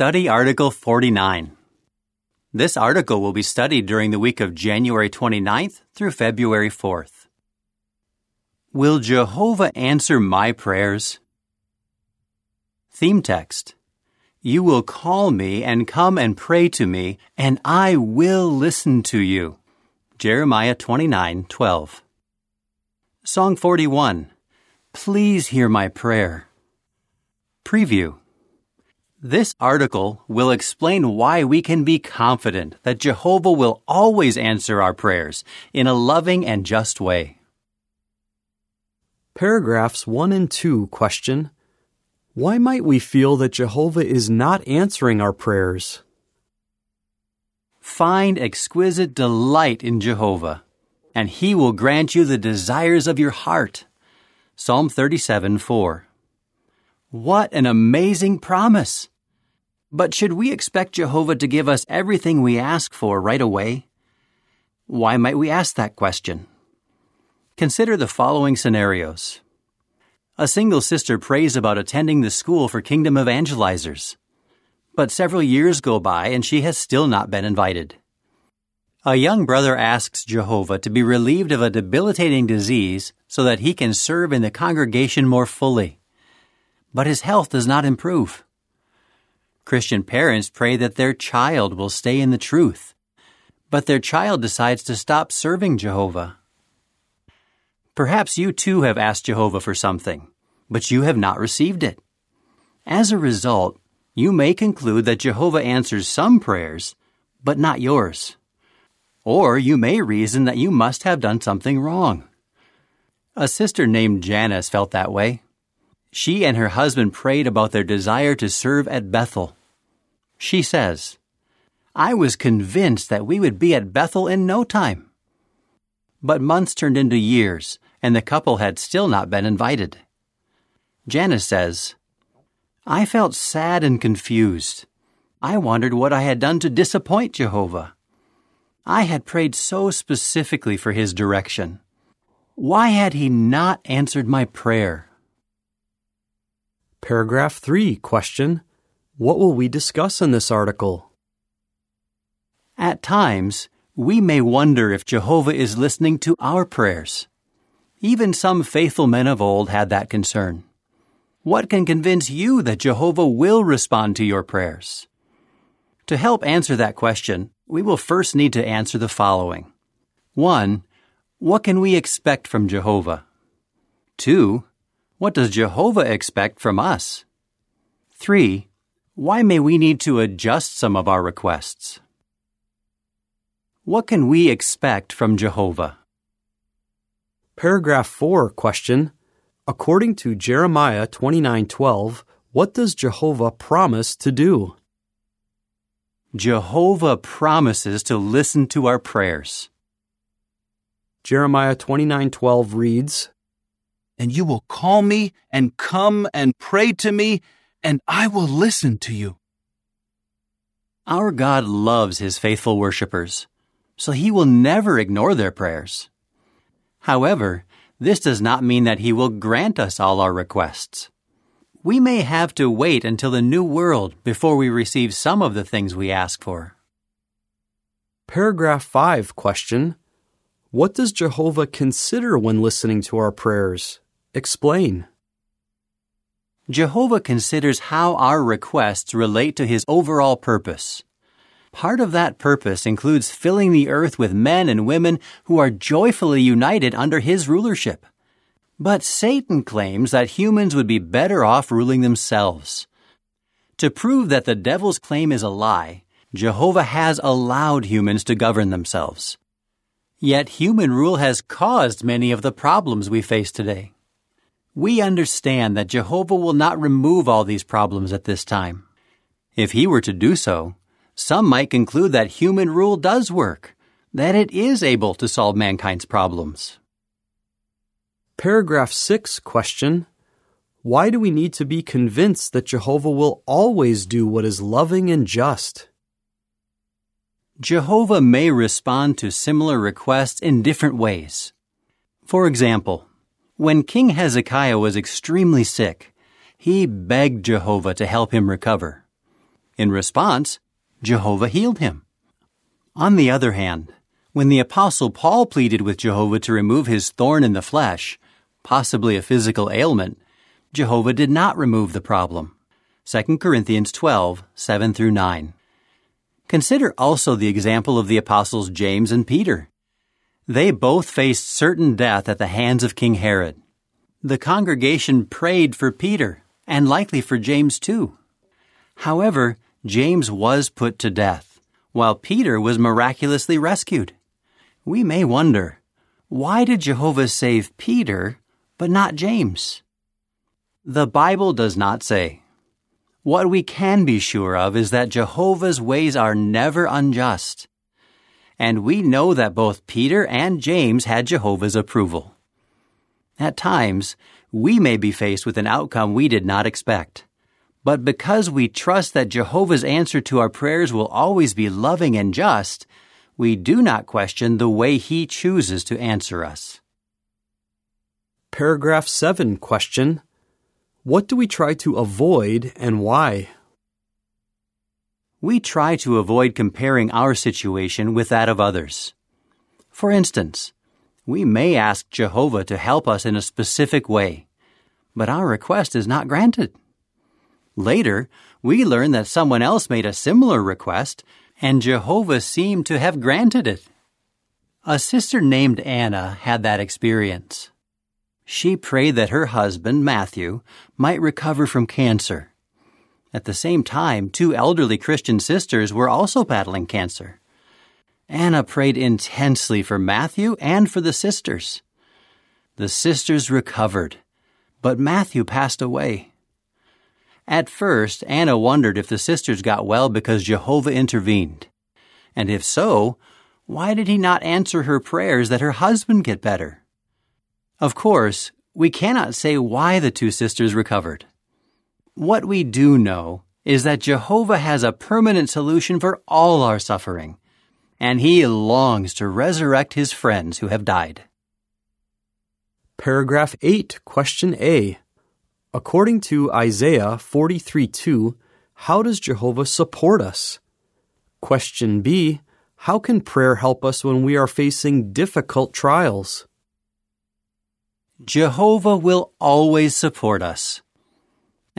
Study Article 49. This article will be studied during the week of January 29th through February 4th. Will Jehovah answer my prayers? Theme text. You will call me and come and pray to me, and I will listen to you. Jeremiah 29:12. Song 41. Please hear my prayer. Preview. This article will explain why we can be confident that Jehovah will always answer our prayers in a loving and just way. Paragraphs 1 and 2 question Why might we feel that Jehovah is not answering our prayers? Find exquisite delight in Jehovah, and he will grant you the desires of your heart. Psalm 37 4. What an amazing promise! But should we expect Jehovah to give us everything we ask for right away? Why might we ask that question? Consider the following scenarios. A single sister prays about attending the school for kingdom evangelizers. But several years go by and she has still not been invited. A young brother asks Jehovah to be relieved of a debilitating disease so that he can serve in the congregation more fully. But his health does not improve. Christian parents pray that their child will stay in the truth, but their child decides to stop serving Jehovah. Perhaps you too have asked Jehovah for something, but you have not received it. As a result, you may conclude that Jehovah answers some prayers, but not yours. Or you may reason that you must have done something wrong. A sister named Janice felt that way. She and her husband prayed about their desire to serve at Bethel. She says, I was convinced that we would be at Bethel in no time. But months turned into years, and the couple had still not been invited. Janice says, I felt sad and confused. I wondered what I had done to disappoint Jehovah. I had prayed so specifically for his direction. Why had he not answered my prayer? Paragraph 3 question What will we discuss in this article? At times, we may wonder if Jehovah is listening to our prayers. Even some faithful men of old had that concern. What can convince you that Jehovah will respond to your prayers? To help answer that question, we will first need to answer the following. 1. What can we expect from Jehovah? 2. What does Jehovah expect from us? 3. Why may we need to adjust some of our requests? What can we expect from Jehovah? Paragraph 4 question According to Jeremiah 29:12, what does Jehovah promise to do? Jehovah promises to listen to our prayers. Jeremiah 29:12 reads, And you will call me and come and pray to me, and I will listen to you. Our God loves his faithful worshippers, so he will never ignore their prayers. However, this does not mean that he will grant us all our requests. We may have to wait until the new world before we receive some of the things we ask for. Paragraph 5 question What does Jehovah consider when listening to our prayers? Explain. Jehovah considers how our requests relate to his overall purpose. Part of that purpose includes filling the earth with men and women who are joyfully united under his rulership. But Satan claims that humans would be better off ruling themselves. To prove that the devil's claim is a lie, Jehovah has allowed humans to govern themselves. Yet human rule has caused many of the problems we face today. We understand that Jehovah will not remove all these problems at this time. If he were to do so, some might conclude that human rule does work, that it is able to solve mankind's problems. Paragraph 6 question Why do we need to be convinced that Jehovah will always do what is loving and just? Jehovah may respond to similar requests in different ways. For example, when King Hezekiah was extremely sick, he begged Jehovah to help him recover. In response, Jehovah healed him. On the other hand, when the Apostle Paul pleaded with Jehovah to remove his thorn in the flesh, possibly a physical ailment, Jehovah did not remove the problem. 2 Corinthians 12, 7 through 9. Consider also the example of the apostles James and Peter. They both faced certain death at the hands of King Herod. The congregation prayed for Peter, and likely for James too. However, James was put to death, while Peter was miraculously rescued. We may wonder, why did Jehovah save Peter, but not James? The Bible does not say. What we can be sure of is that Jehovah's ways are never unjust. And we know that both Peter and James had Jehovah's approval. At times, we may be faced with an outcome we did not expect. But because we trust that Jehovah's answer to our prayers will always be loving and just, we do not question the way He chooses to answer us. Paragraph 7 question What do we try to avoid and why? We try to avoid comparing our situation with that of others. For instance, we may ask Jehovah to help us in a specific way, but our request is not granted. Later, we learn that someone else made a similar request, and Jehovah seemed to have granted it. A sister named Anna had that experience. She prayed that her husband, Matthew, might recover from cancer. At the same time, two elderly Christian sisters were also battling cancer. Anna prayed intensely for Matthew and for the sisters. The sisters recovered, but Matthew passed away. At first, Anna wondered if the sisters got well because Jehovah intervened. And if so, why did he not answer her prayers that her husband get better? Of course, we cannot say why the two sisters recovered. What we do know is that Jehovah has a permanent solution for all our suffering, and he longs to resurrect his friends who have died. Paragraph 8, question A. According to Isaiah 43 2, how does Jehovah support us? Question B. How can prayer help us when we are facing difficult trials? Jehovah will always support us.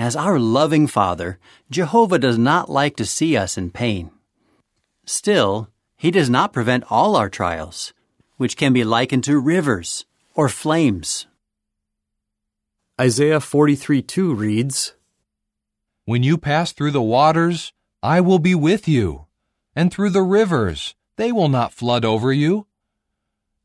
As our loving Father, Jehovah does not like to see us in pain. Still, He does not prevent all our trials, which can be likened to rivers or flames. Isaiah 43 2 reads, When you pass through the waters, I will be with you, and through the rivers, they will not flood over you.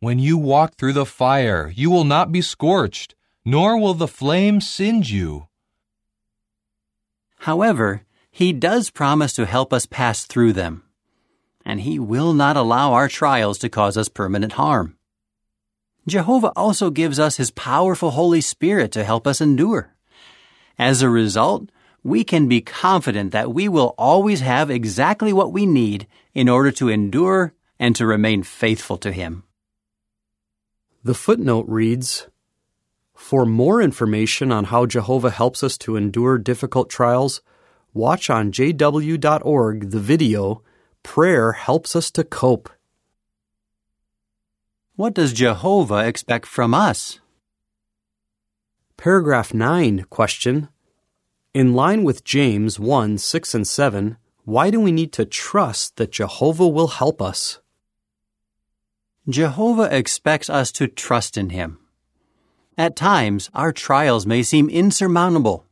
When you walk through the fire, you will not be scorched, nor will the flame singe you. However, He does promise to help us pass through them, and He will not allow our trials to cause us permanent harm. Jehovah also gives us His powerful Holy Spirit to help us endure. As a result, we can be confident that we will always have exactly what we need in order to endure and to remain faithful to Him. The footnote reads For more information on how Jehovah helps us to endure difficult trials, watch on jw.org the video Prayer Helps Us to Cope. What does Jehovah expect from us? Paragraph 9 question In line with James 1 6 and 7, why do we need to trust that Jehovah will help us? Jehovah expects us to trust in Him. At times, our trials may seem insurmountable.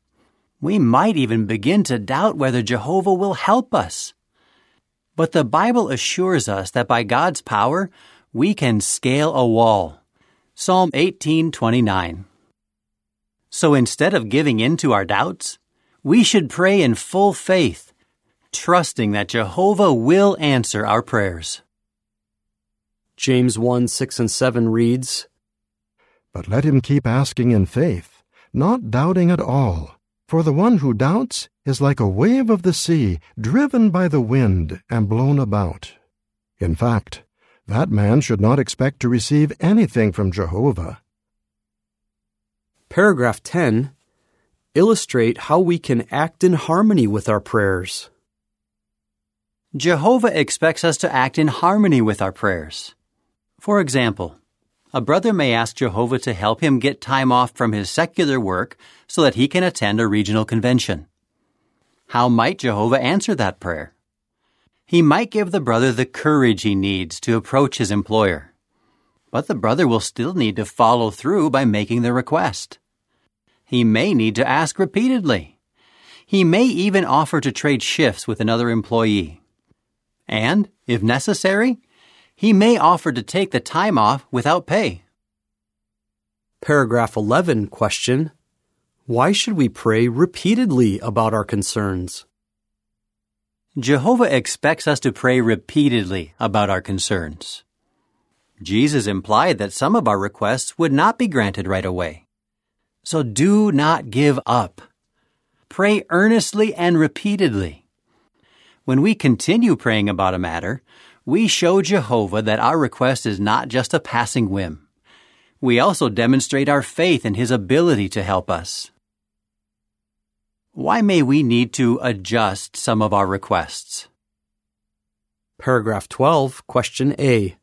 We might even begin to doubt whether Jehovah will help us. But the Bible assures us that by God's power, we can scale a wall. Psalm 18:29. So instead of giving in to our doubts, we should pray in full faith, trusting that Jehovah will answer our prayers. James 1 6 and 7 reads, But let him keep asking in faith, not doubting at all. For the one who doubts is like a wave of the sea, driven by the wind and blown about. In fact, that man should not expect to receive anything from Jehovah. Paragraph 10 Illustrate how we can act in harmony with our prayers. Jehovah expects us to act in harmony with our prayers. For example, a brother may ask Jehovah to help him get time off from his secular work so that he can attend a regional convention. How might Jehovah answer that prayer? He might give the brother the courage he needs to approach his employer. But the brother will still need to follow through by making the request. He may need to ask repeatedly. He may even offer to trade shifts with another employee. And, if necessary, he may offer to take the time off without pay. Paragraph 11 question Why should we pray repeatedly about our concerns? Jehovah expects us to pray repeatedly about our concerns. Jesus implied that some of our requests would not be granted right away. So do not give up. Pray earnestly and repeatedly. When we continue praying about a matter, we show Jehovah that our request is not just a passing whim. We also demonstrate our faith in His ability to help us. Why may we need to adjust some of our requests? Paragraph 12, question A.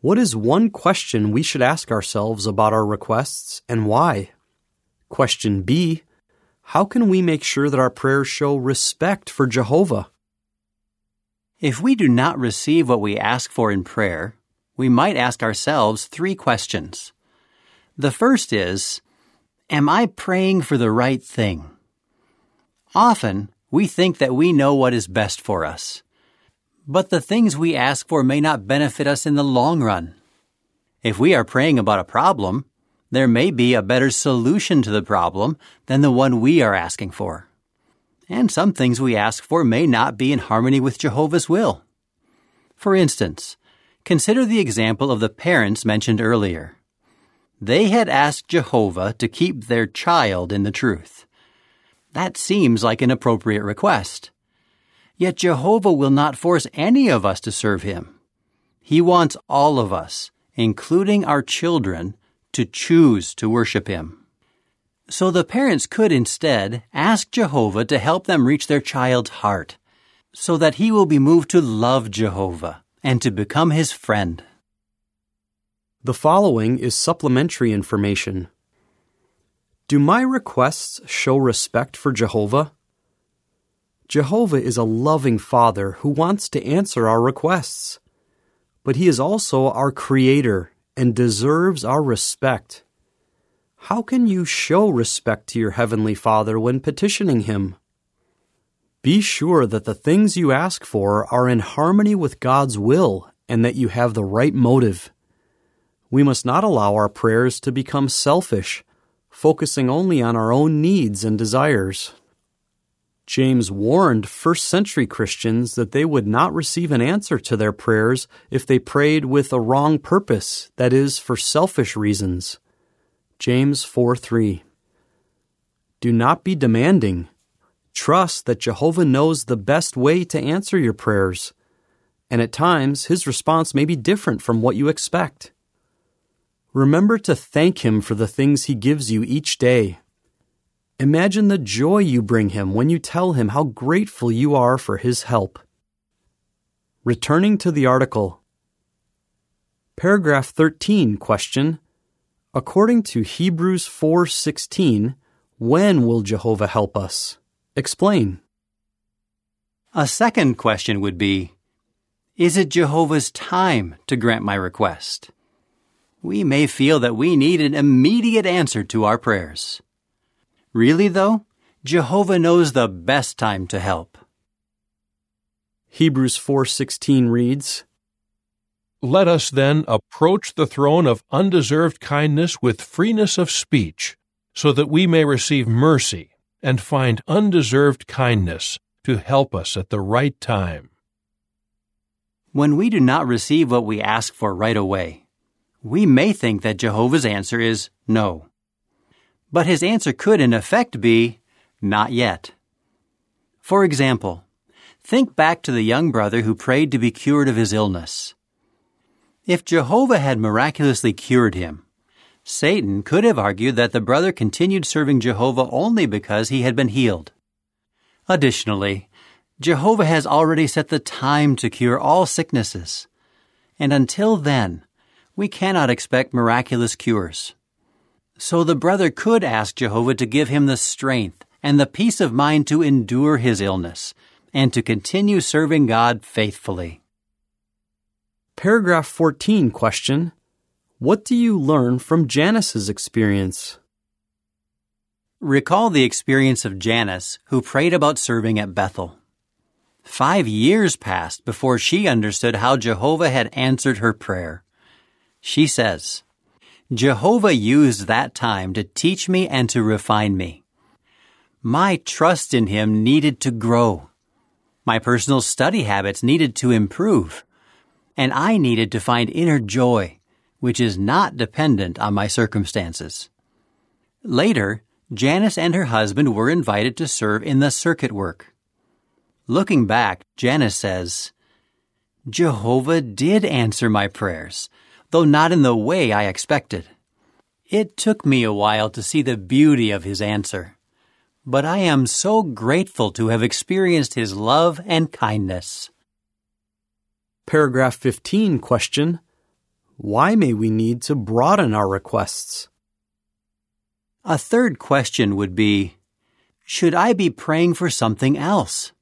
What is one question we should ask ourselves about our requests and why? Question B. How can we make sure that our prayers show respect for Jehovah? If we do not receive what we ask for in prayer, we might ask ourselves three questions. The first is, Am I praying for the right thing? Often, we think that we know what is best for us. But the things we ask for may not benefit us in the long run. If we are praying about a problem, there may be a better solution to the problem than the one we are asking for. And some things we ask for may not be in harmony with Jehovah's will. For instance, consider the example of the parents mentioned earlier. They had asked Jehovah to keep their child in the truth. That seems like an appropriate request. Yet Jehovah will not force any of us to serve him. He wants all of us, including our children, to choose to worship him. So the parents could instead ask Jehovah to help them reach their child's heart, so that he will be moved to love Jehovah and to become his friend. The following is supplementary information. Do my requests show respect for Jehovah? Jehovah is a loving Father who wants to answer our requests, but He is also our Creator and deserves our respect. How can you show respect to your Heavenly Father when petitioning Him? Be sure that the things you ask for are in harmony with God's will and that you have the right motive. We must not allow our prayers to become selfish, focusing only on our own needs and desires. James warned first century Christians that they would not receive an answer to their prayers if they prayed with a wrong purpose, that is, for selfish reasons. James 4 3. Do not be demanding. Trust that Jehovah knows the best way to answer your prayers, and at times his response may be different from what you expect. Remember to thank him for the things he gives you each day. Imagine the joy you bring him when you tell him how grateful you are for his help. Returning to the article. Paragraph 13 question According to Hebrews 4:16, when will Jehovah help us? Explain. A second question would be Is it Jehovah's time to grant my request? We may feel that we need an immediate answer to our prayers. Really, though, Jehovah knows the best time to help. Hebrews 4:16 reads, Let us then approach the throne of undeserved kindness with freeness of speech, so that we may receive mercy and find undeserved kindness to help us at the right time. When we do not receive what we ask for right away, we may think that Jehovah's answer is no. But his answer could, in effect, be not yet. For example, think back to the young brother who prayed to be cured of his illness. If Jehovah had miraculously cured him, Satan could have argued that the brother continued serving Jehovah only because he had been healed. Additionally, Jehovah has already set the time to cure all sicknesses. And until then, we cannot expect miraculous cures. So the brother could ask Jehovah to give him the strength and the peace of mind to endure his illness and to continue serving God faithfully. Paragraph 14 question What do you learn from Janice's experience? Recall the experience of Janice, who prayed about serving at Bethel. Five years passed before she understood how Jehovah had answered her prayer. She says, Jehovah used that time to teach me and to refine me. My trust in Him needed to grow. My personal study habits needed to improve. And I needed to find inner joy, which is not dependent on my circumstances. Later, Janice and her husband were invited to serve in the circuit work. Looking back, Janice says, Jehovah did answer my prayers, though not in the way I expected. It took me a while to see the beauty of his answer, but I am so grateful to have experienced his love and kindness. Paragraph 15 question Why may we need to broaden our requests? A third question would be Should I be praying for something else?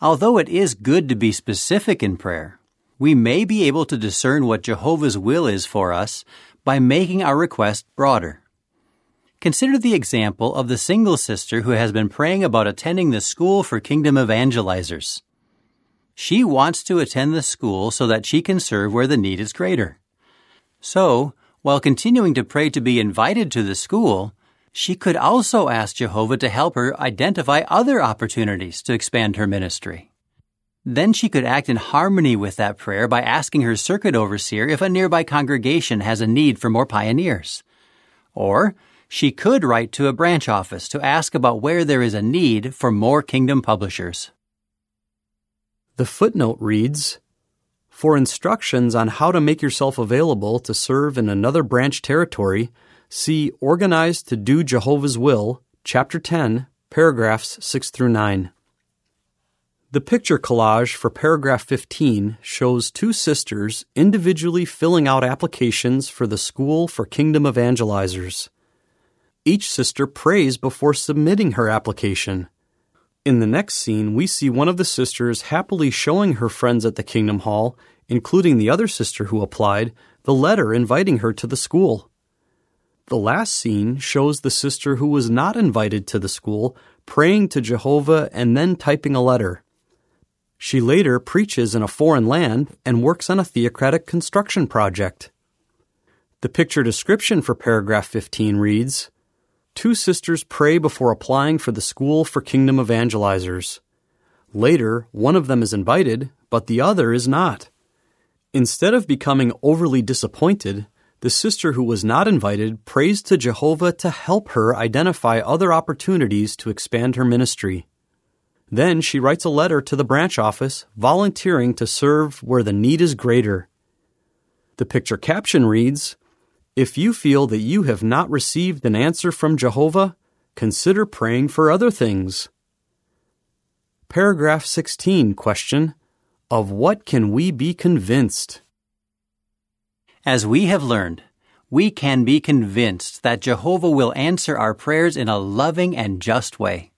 Although it is good to be specific in prayer, we may be able to discern what Jehovah's will is for us by making our request broader. Consider the example of the single sister who has been praying about attending the School for Kingdom Evangelizers. She wants to attend the school so that she can serve where the need is greater. So, while continuing to pray to be invited to the school, she could also ask Jehovah to help her identify other opportunities to expand her ministry. Then she could act in harmony with that prayer by asking her circuit overseer if a nearby congregation has a need for more pioneers. Or she could write to a branch office to ask about where there is a need for more kingdom publishers. The footnote reads For instructions on how to make yourself available to serve in another branch territory, See Organized to Do Jehovah's Will, Chapter 10, paragraphs 6 through 9. The picture collage for paragraph 15 shows two sisters individually filling out applications for the School for Kingdom Evangelizers. Each sister prays before submitting her application. In the next scene, we see one of the sisters happily showing her friends at the Kingdom Hall, including the other sister who applied, the letter inviting her to the school. The last scene shows the sister who was not invited to the school praying to Jehovah and then typing a letter. She later preaches in a foreign land and works on a theocratic construction project. The picture description for paragraph 15 reads Two sisters pray before applying for the School for Kingdom Evangelizers. Later, one of them is invited, but the other is not. Instead of becoming overly disappointed, the sister who was not invited prays to Jehovah to help her identify other opportunities to expand her ministry. Then she writes a letter to the branch office volunteering to serve where the need is greater. The picture caption reads If you feel that you have not received an answer from Jehovah, consider praying for other things. Paragraph 16 question Of what can we be convinced? As we have learned, we can be convinced that Jehovah will answer our prayers in a loving and just way.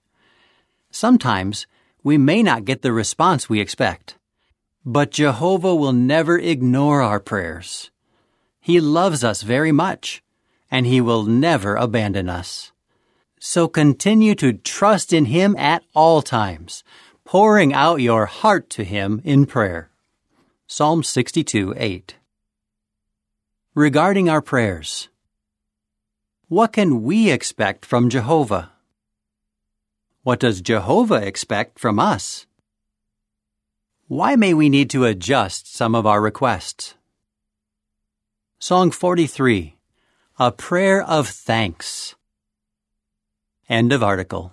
Sometimes we may not get the response we expect, but Jehovah will never ignore our prayers. He loves us very much, and He will never abandon us. So continue to trust in Him at all times, pouring out your heart to Him in prayer. Psalm 62 8 regarding our prayers. What can we expect from Jehovah? What does Jehovah expect from us? Why may we need to adjust some of our requests? Song 43 A Prayer of Thanks. End of article.